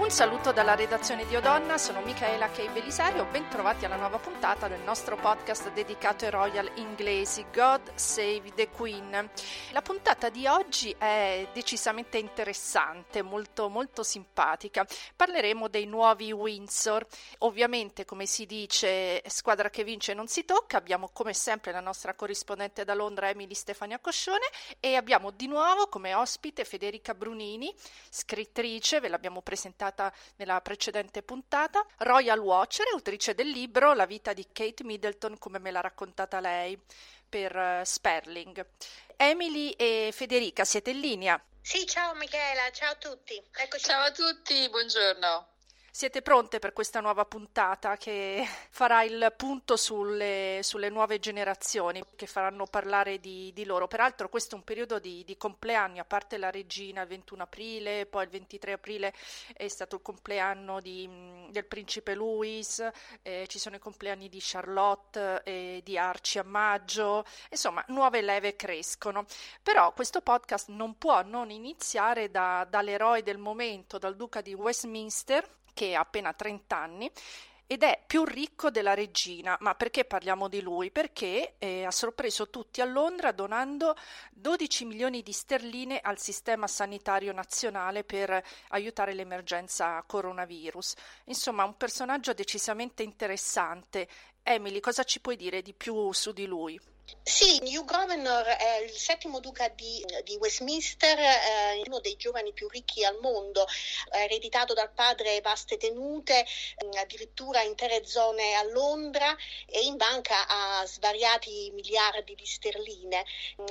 Un saluto dalla redazione di Odonna, sono Michaela Kei Belisario, ben trovati alla nuova puntata del nostro podcast dedicato ai royal inglesi God Save the Queen. La puntata di oggi è decisamente interessante, molto molto simpatica. Parleremo dei nuovi Windsor. Ovviamente, come si dice, squadra che vince non si tocca. Abbiamo come sempre la nostra corrispondente da Londra Emily Stefania Coscione e abbiamo di nuovo come ospite Federica Brunini, scrittrice, ve l'abbiamo presentata presentata nella precedente puntata, Royal Watcher, autrice del libro La vita di Kate Middleton come me l'ha raccontata lei per uh, Sperling. Emily e Federica, siete in linea? Sì, ciao Michela, ciao a tutti. Eccoci. Ciao a tutti, buongiorno. Siete pronte per questa nuova puntata che farà il punto sulle, sulle nuove generazioni che faranno parlare di, di, loro? Peraltro questo è un periodo di, di, compleanni, a parte la regina il 21 aprile, poi il 23 aprile è stato il compleanno di, del principe Louis, eh, ci sono i compleanni di Charlotte e di Archie a maggio, insomma nuove leve crescono. Però questo podcast non può non iniziare da, dall'eroe del momento, dal duca di Westminster, che ha appena 30 anni ed è più ricco della regina. Ma perché parliamo di lui? Perché eh, ha sorpreso tutti a Londra donando 12 milioni di sterline al sistema sanitario nazionale per aiutare l'emergenza coronavirus. Insomma, un personaggio decisamente interessante. Emily, cosa ci puoi dire di più su di lui? Sì, Hugh Governor è il settimo duca di, di Westminster, eh, uno dei giovani più ricchi al mondo, ha ereditato dal padre vaste tenute, eh, addirittura intere zone a Londra e in banca ha svariati miliardi di sterline.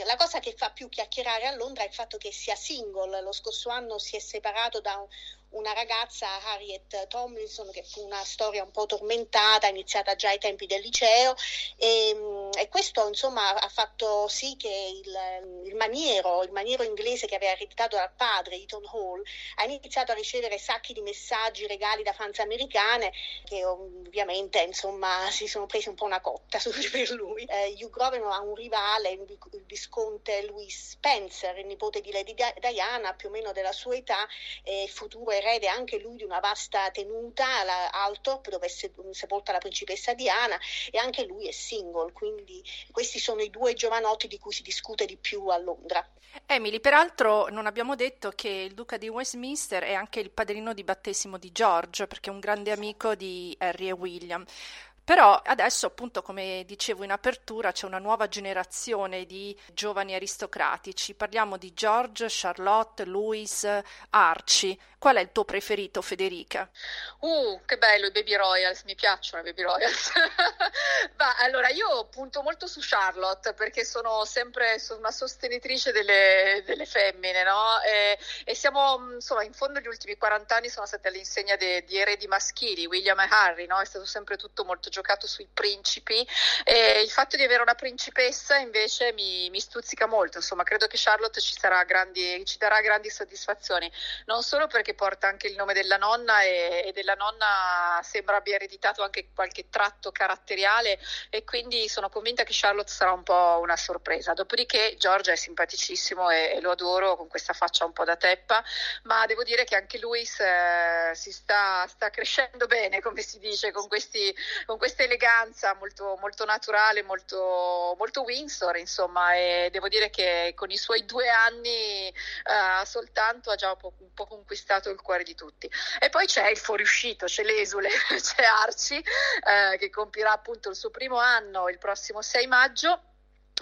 La cosa che fa più chiacchierare a Londra è il fatto che sia single, lo scorso anno si è separato da un una ragazza, Harriet Tomlinson, che fu una storia un po' tormentata, iniziata già ai tempi del liceo e, e questo insomma ha fatto sì che il, il, maniero, il maniero inglese che aveva ereditato dal padre, Eton Hall, ha iniziato a ricevere sacchi di messaggi, regali da fans americane che ovviamente insomma si sono presi un po' una cotta su, per lui. Eh, Hugh Grosvenor ha un rivale, il visconte Louis Spencer, il nipote di Lady Diana, più o meno della sua età, e futuro erede anche lui di una vasta tenuta alla Altop dove è sepolta la principessa Diana e anche lui è single, quindi questi sono i due giovanotti di cui si discute di più a Londra. Emily, peraltro non abbiamo detto che il duca di Westminster è anche il padrino di battesimo di George, perché è un grande amico di Harry e William. Però adesso, appunto, come dicevo in apertura, c'è una nuova generazione di giovani aristocratici. Parliamo di George, Charlotte, Louis, Archie. Qual è il tuo preferito, Federica? Uh, che bello i Baby Royals, mi piacciono i Baby Royals. Ma allora io punto molto su Charlotte perché sono sempre una sostenitrice delle, delle femmine, no? E, e, siamo, insomma, in fondo gli ultimi 40 anni sono stati all'insegna de, di eredi maschili, William e Harry, no? È stato sempre tutto molto giocato sui principi e il fatto di avere una principessa invece mi, mi stuzzica molto, insomma, credo che Charlotte ci, grandi, ci darà grandi soddisfazioni, non solo perché che porta anche il nome della nonna e, e, della nonna sembra abbia ereditato anche qualche tratto caratteriale e quindi sono convinta che Charlotte sarà un po' una sorpresa. Dopodiché Giorgia è simpaticissimo e, e lo adoro con questa faccia un po' da teppa, ma devo dire che anche Luis eh, si sta, sta, crescendo bene, come si dice, con, questi, con questa eleganza molto, molto naturale, molto, molto Windsor, insomma, e devo dire che con i suoi due anni eh, soltanto ha già un po', un po' conquistato conquistato il cuore di tutti. E poi c'è il fuoriuscito, c'è l'esule, c'è Arci eh, che compirà appunto il suo primo anno il prossimo 6 maggio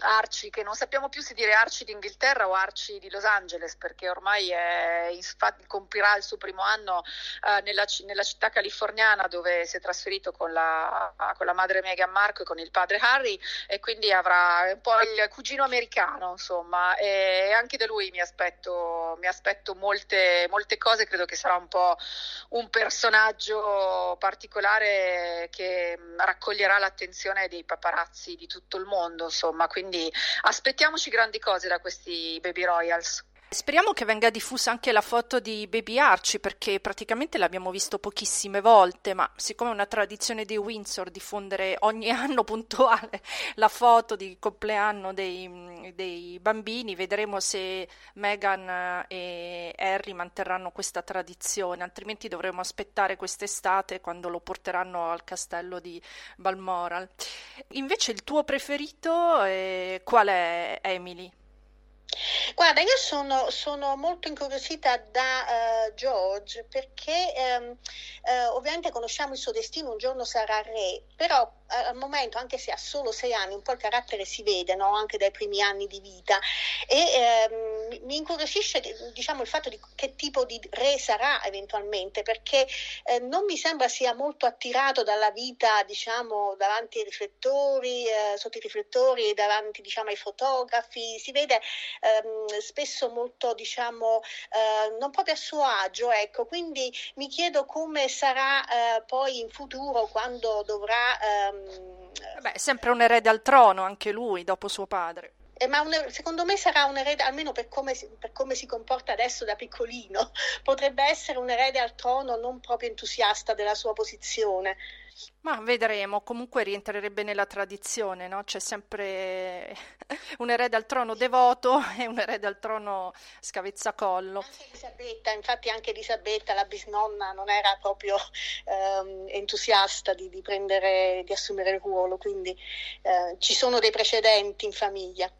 Arci, che non sappiamo più se dire Arci d'Inghilterra o Arci di Los Angeles, perché ormai è, infatti, compirà il suo primo anno eh, nella, nella, città californiana dove si è trasferito con la, con la, madre Meghan Marco e con il padre Harry e quindi avrà un po' il cugino americano, insomma, e anche da lui mi aspetto, mi aspetto molte, molte cose, credo che sarà un po' un personaggio particolare che raccoglierà l'attenzione dei paparazzi di tutto il mondo, insomma, quindi quindi aspettiamoci grandi cose da questi Baby Royals. Speriamo che venga diffusa anche la foto di Baby Archie perché praticamente l'abbiamo visto pochissime volte, ma siccome è una tradizione di Windsor diffondere ogni anno puntuale la foto di compleanno dei, dei bambini, vedremo se Meghan e Harry manterranno questa tradizione, altrimenti dovremo aspettare quest'estate quando lo porteranno al castello di Balmoral. Invece il tuo preferito eh, qual è, Emily? Guarda, io sono, sono molto incuriosita da uh, George perché um, uh, ovviamente conosciamo il suo destino, un giorno sarà re, però al momento, anche se ha solo sei anni, un po' il carattere si vede no? anche dai primi anni di vita e ehm, mi incuriosisce diciamo, il fatto di che tipo di re sarà eventualmente perché eh, non mi sembra sia molto attirato dalla vita diciamo, davanti ai riflettori, eh, sotto i riflettori, davanti diciamo, ai fotografi, si vede ehm, spesso molto diciamo, eh, non proprio a suo agio, ecco. quindi mi chiedo come sarà eh, poi in futuro quando dovrà ehm, Beh, è sempre un erede al trono, anche lui, dopo suo padre. Eh, ma un, secondo me sarà un erede, almeno per come, per come, si comporta adesso da piccolino, potrebbe essere un erede al trono non proprio entusiasta della sua posizione. Ma vedremo, comunque rientrerebbe nella tradizione, no? C'è sempre un erede al trono devoto e un erede al trono scavezzacollo. Anche Elisabetta, infatti anche Elisabetta, la bisnonna, non era proprio ehm, entusiasta di, di, prendere, di assumere il ruolo, quindi eh, ci sono dei precedenti in famiglia.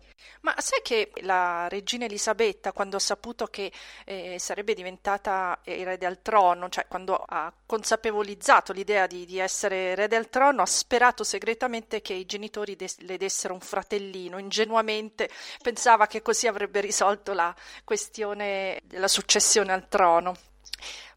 Ma sai che la regina Elisabetta, quando ha saputo che eh, sarebbe diventata erede al trono, cioè quando ha consapevolizzato l'idea di, di, essere erede al trono, ha sperato segretamente che i genitori des- le dessero un fratellino. Ingenuamente pensava che così avrebbe risolto la questione della successione al trono.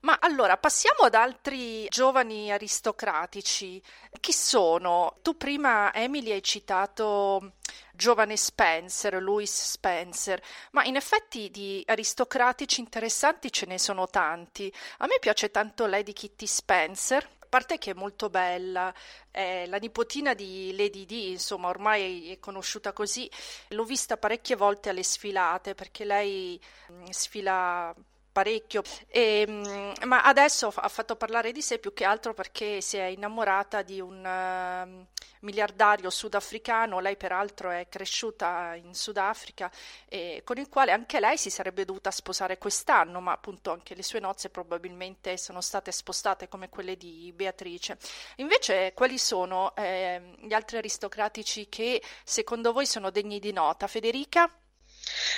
Ma allora passiamo ad altri giovani aristocratici. Chi sono? Tu prima, Emily, hai citato giovane Spencer, Louis Spencer, ma in effetti di aristocratici interessanti ce ne sono tanti. A me piace tanto Lady Kitty Spencer, a parte che è molto bella, è la nipotina di Lady D, insomma, ormai è conosciuta così. L'ho vista parecchie volte alle sfilate perché lei mm, sfila parecchio, e, ehm, ma adesso ha fatto parlare di sé più che altro perché si è innamorata di un uh, miliardario sudafricano, lei peraltro è cresciuta in Sudafrica, e con il quale anche lei si sarebbe dovuta sposare quest'anno, ma appunto anche le sue nozze probabilmente sono state spostate come quelle di Beatrice. Invece quali sono eh, gli altri aristocratici che secondo voi sono degni di nota? Federica?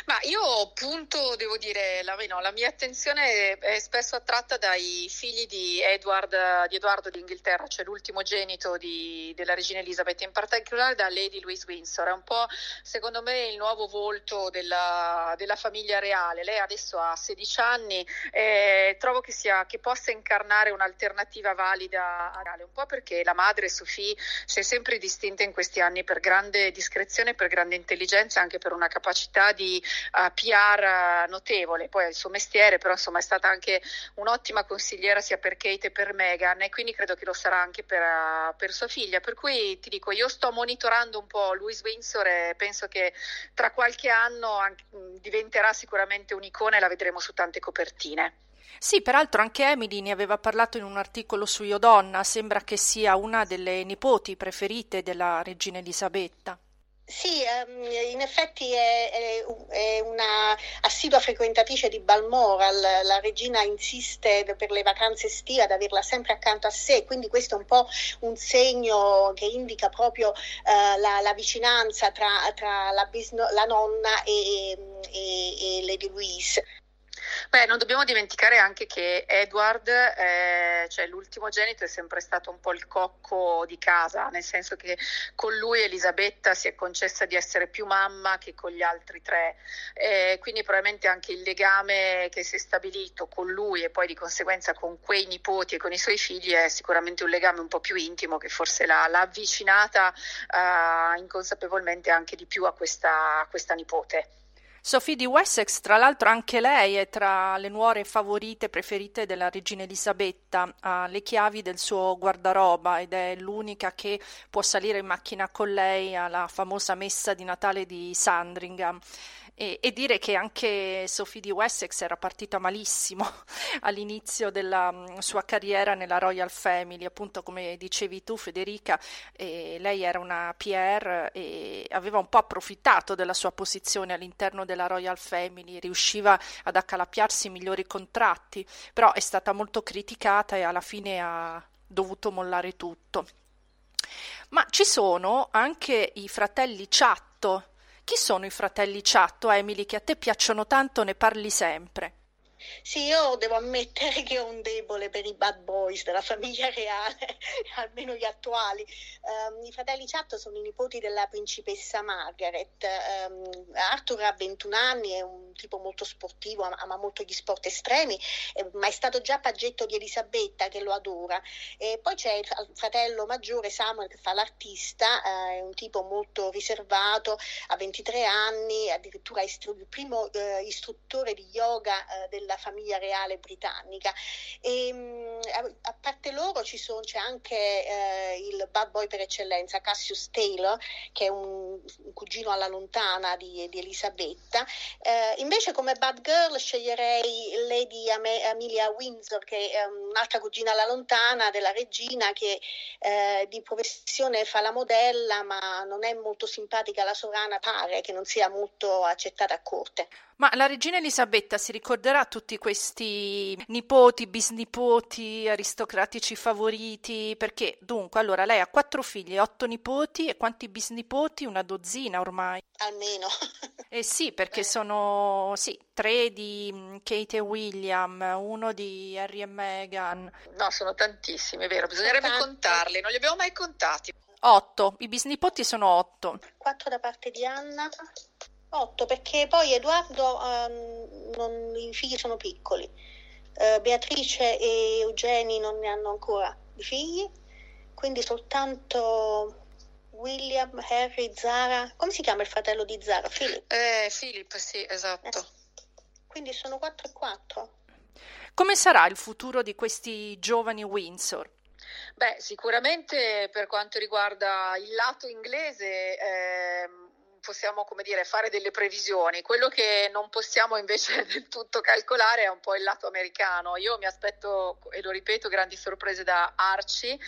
Ma io punto, devo dire, la, no, la, mia attenzione è spesso attratta dai figli di, Edward, di Edoardo d'Inghilterra, cioè l'ultimogenito di, della regina Elisabeth, in particolare da Lady Louise Windsor. È un po', secondo me, il nuovo volto della, della famiglia reale. Lei adesso ha 16 anni e trovo che, sia, che possa incarnare un'alternativa valida a Gale, un po' perché la madre Sophie si è sempre distinta in questi anni per grande discrezione, per grande intelligenza anche per una capacità di uh, PR notevole, poi è il suo mestiere, però insomma è stata anche un'ottima consigliera sia per Kate che per Meghan e quindi credo che lo sarà anche per, uh, per sua figlia, per cui ti dico io sto monitorando un po' Louise Windsor e penso che tra qualche anno anche, diventerà sicuramente un'icona e la vedremo su tante copertine. Sì, peraltro anche Emily ne aveva parlato in un articolo su Io Donna, sembra che sia una delle nipoti preferite della regina Elisabetta. Sì, ehm, in effetti è, è, una assidua frequentatrice di Balmoral, la regina insiste per le vacanze estive ad averla sempre accanto a sé, quindi questo è un po' un segno che indica proprio eh, la, la, vicinanza tra, tra la, bisno, la, nonna e, e, e Lady Louise. Beh, non dobbiamo dimenticare anche che Edward, eh, cioè l'ultimo genito, è sempre stato un po' il cocco di casa, nel senso che con lui Elisabetta si è concessa di essere più mamma che con gli altri tre, eh, quindi probabilmente anche il legame che si è stabilito con lui e poi di conseguenza con quei nipoti e con i suoi figli è sicuramente un legame un po' più intimo che forse l'ha, l'ha avvicinata eh, inconsapevolmente anche di più a questa, a questa nipote. Sophie di Wessex, tra l'altro, anche lei è tra le nuore favorite preferite della regina Elisabetta, ha le chiavi del suo guardaroba ed è l'unica che può salire in macchina con lei alla famosa messa di Natale di Sandringham. E, e, dire che anche Sophie di Wessex era partita malissimo all'inizio della um, sua carriera nella Royal Family, appunto come dicevi tu Federica, lei era una PR e aveva un po' approfittato della sua posizione all'interno della Royal Family, riusciva ad accalappiarsi migliori contratti, però è stata molto criticata e alla fine ha dovuto mollare tutto. Ma ci sono anche i fratelli Ciatto. Chi sono i fratelli Ciatto, Emily, che a te piacciono tanto, ne parli sempre? Sì, io devo ammettere che ho un debole per i bad boys della famiglia reale, almeno gli attuali. Um, I fratelli Chatto sono i nipoti della principessa Margaret. Um, Arthur ha 21 anni, è un tipo molto sportivo, ama molto gli sport estremi, eh, ma è stato già paggetto di Elisabetta che lo adora. E poi c'è il fratello maggiore Samuel che fa l'artista, eh, è un tipo molto riservato, ha 23 anni, addirittura istru- il primo eh, istruttore di yoga eh, della della famiglia reale britannica. E, ehm, a parte loro ci sono, c'è anche eh, il bad boy per eccellenza, Cassius Taylor, che è un, un cugino alla lontana di, di Elisabetta. Eh, invece come bad girl sceglierei Lady Am- Amelia Windsor, che è un'altra cugina alla lontana della regina, che eh, di professione fa la modella, ma non è molto simpatica la sorana, pare che non sia molto accettata a corte. Ma la regina Elisabetta si ricorderà tutti questi nipoti, bisnipoti, aristocratici favoriti? Perché dunque, allora lei ha quattro figli, otto nipoti e quanti bisnipoti? Una dozzina ormai. Almeno. Eh sì, perché sono sì, tre di mm, Kate e William, uno di Harry e Meghan. No, sono tantissimi, è vero, bisognerebbe contarli, non li abbiamo mai contati. Otto, i bisnipoti sono otto. Quattro da parte di Anna. 8 perché poi Edoardo um, non, i figli sono piccoli, uh, Beatrice e Eugeni non ne hanno ancora di figli, quindi soltanto William, Harry, Zara, come si chiama il fratello di Zara? Philip. Eh, Philip, sì, esatto. Eh, quindi sono 4 e 4. Come sarà il futuro di questi giovani Windsor? Beh, sicuramente per quanto riguarda il lato inglese, eh, possiamo dire, fare delle previsioni. Quello che non possiamo invece del tutto calcolare è un po' il lato americano. Io mi aspetto, e lo ripeto, grandi sorprese da Archie.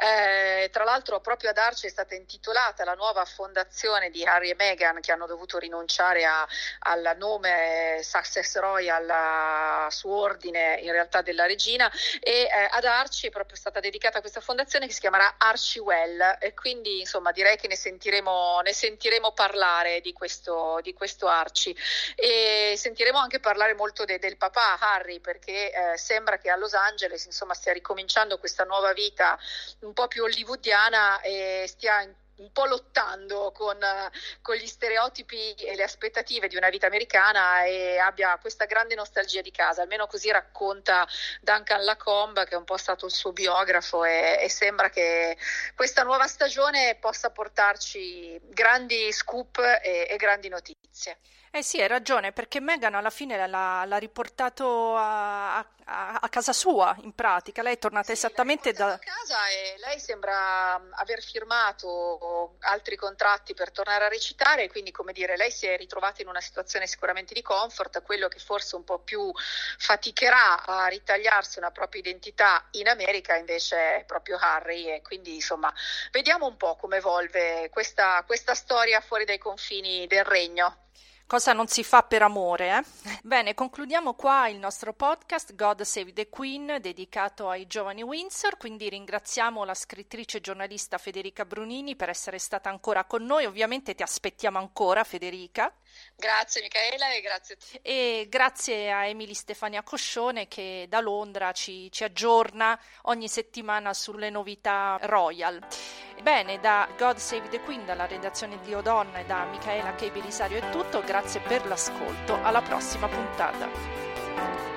Eh, tra l'altro proprio ad Archie è stata intitolata la nuova fondazione di Harry e Meghan che hanno dovuto rinunciare al nome Success Royal su ordine in realtà della regina e eh, ad Archie è proprio stata dedicata questa fondazione che si chiamerà Archie Well e quindi insomma direi che ne sentiremo, ne sentiremo parlare parlare di questo, di questo Arci. E sentiremo anche parlare molto de, del papà Harry perché eh, sembra che a Los Angeles insomma stia ricominciando questa nuova vita un po' più hollywoodiana e stia un po' lottando con, con, gli stereotipi e le aspettative di una vita americana e abbia questa grande nostalgia di casa, almeno così racconta Duncan Lacombe che è un po' stato il suo biografo e, e sembra che questa nuova stagione possa portarci grandi scoop e, e grandi notizie. Eh sì, hai ragione, perché Meghan alla fine l'ha, l'ha riportato a, a, a, casa sua, in pratica. Lei è tornata sì, esattamente da... casa e lei sembra aver firmato altri contratti per tornare a recitare, quindi come dire, lei si è ritrovata in una situazione sicuramente di comfort, quello che forse un po' più faticherà a ritagliarsi una propria identità in America invece è proprio Harry e quindi insomma vediamo un po' come evolve questa, questa storia fuori dai confini del regno. Cosa non si fa per amore, eh? Bene, concludiamo qua il nostro podcast God Save the Queen dedicato ai giovani Windsor, quindi ringraziamo la scrittrice e giornalista Federica Brunini per essere stata ancora con noi, ovviamente ti aspettiamo ancora Federica. Grazie Michaela e grazie a te. E grazie a Emily Stefania Coscione che da Londra ci, ci aggiorna ogni settimana sulle novità royal. Bene, da God Save the Queen, dalla redazione di Odonna e da Michaela Che Belisario è tutto, grazie per l'ascolto, alla prossima puntata.